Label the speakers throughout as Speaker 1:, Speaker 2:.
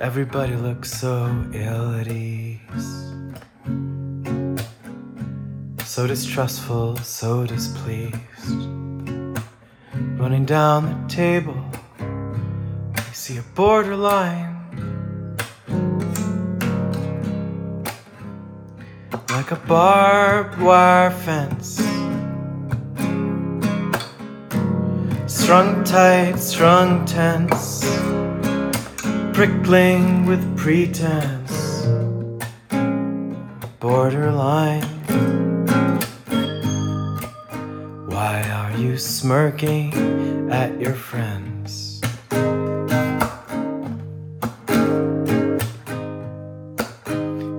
Speaker 1: Everybody looks so ill at ease. So distrustful, so displeased. Running down the table, I see a borderline. Like a barbed wire fence. Strung tight, strung tense prickling with pretense, borderline. You smirking at your friends?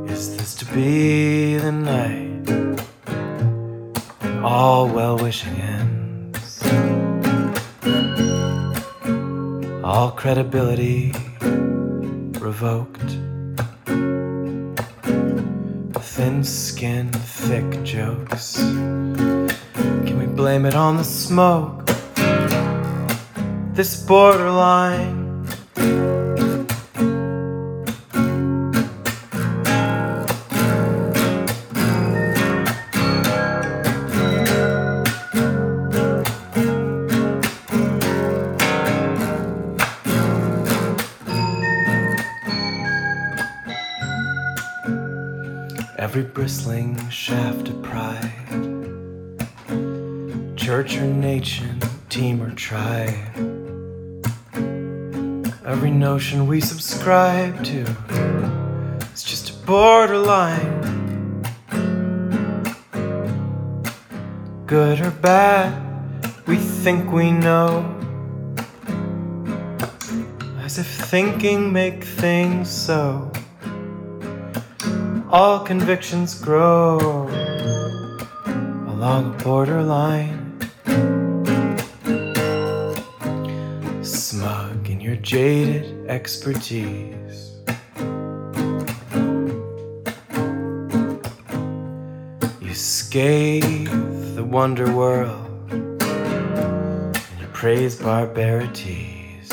Speaker 1: Is this to be the night? All well wishing ends. All credibility revoked. Thin skin, thick jokes. Blame it on the smoke? This borderline. every bristling shaft of pride. Church or nation, team or tribe. Every notion we subscribe to is just a borderline. Good or bad, we think we know. As if thinking make things so all convictions grow along a borderline. Your jaded expertise. You scathe the wonder world and you praise barbarities.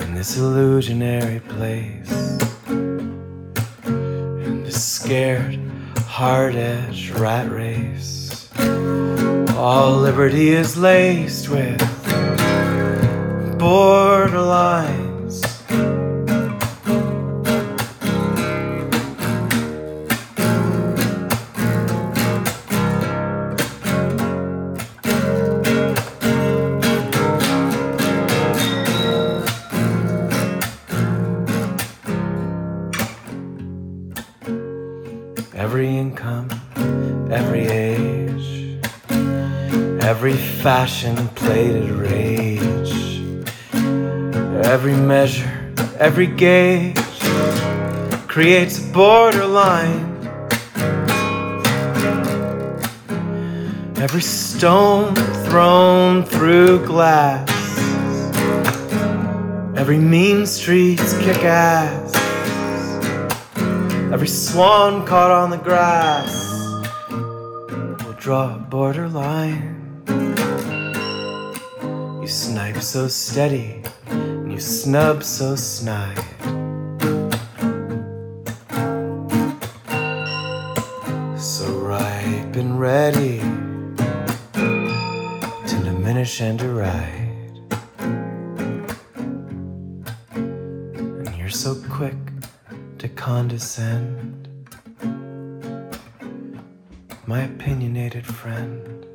Speaker 1: In this illusionary place and this scared, hard edge rat race. All liberty is laced with borderlines. Every income, every age, every fashion plated rage, every measure, every gauge creates a borderline. Every stone thrown through glass, every mean street's kick ass. Every swan caught on the grass will draw a borderline. You snipe so steady, and you snub so snide. So ripe and ready to diminish and deride. And you're so quick to condescend. My opinionated friend,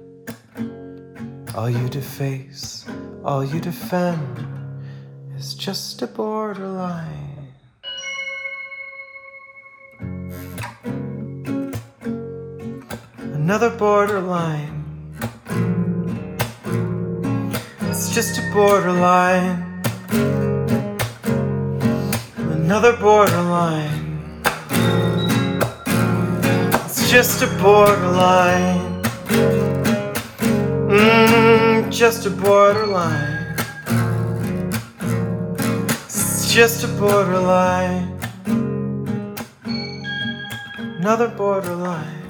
Speaker 1: all you deface, all you defend is just a borderline. Another borderline. It's just a borderline another borderline. It's just a borderline. Mmm, just a borderline. It's just a borderline. Another borderline.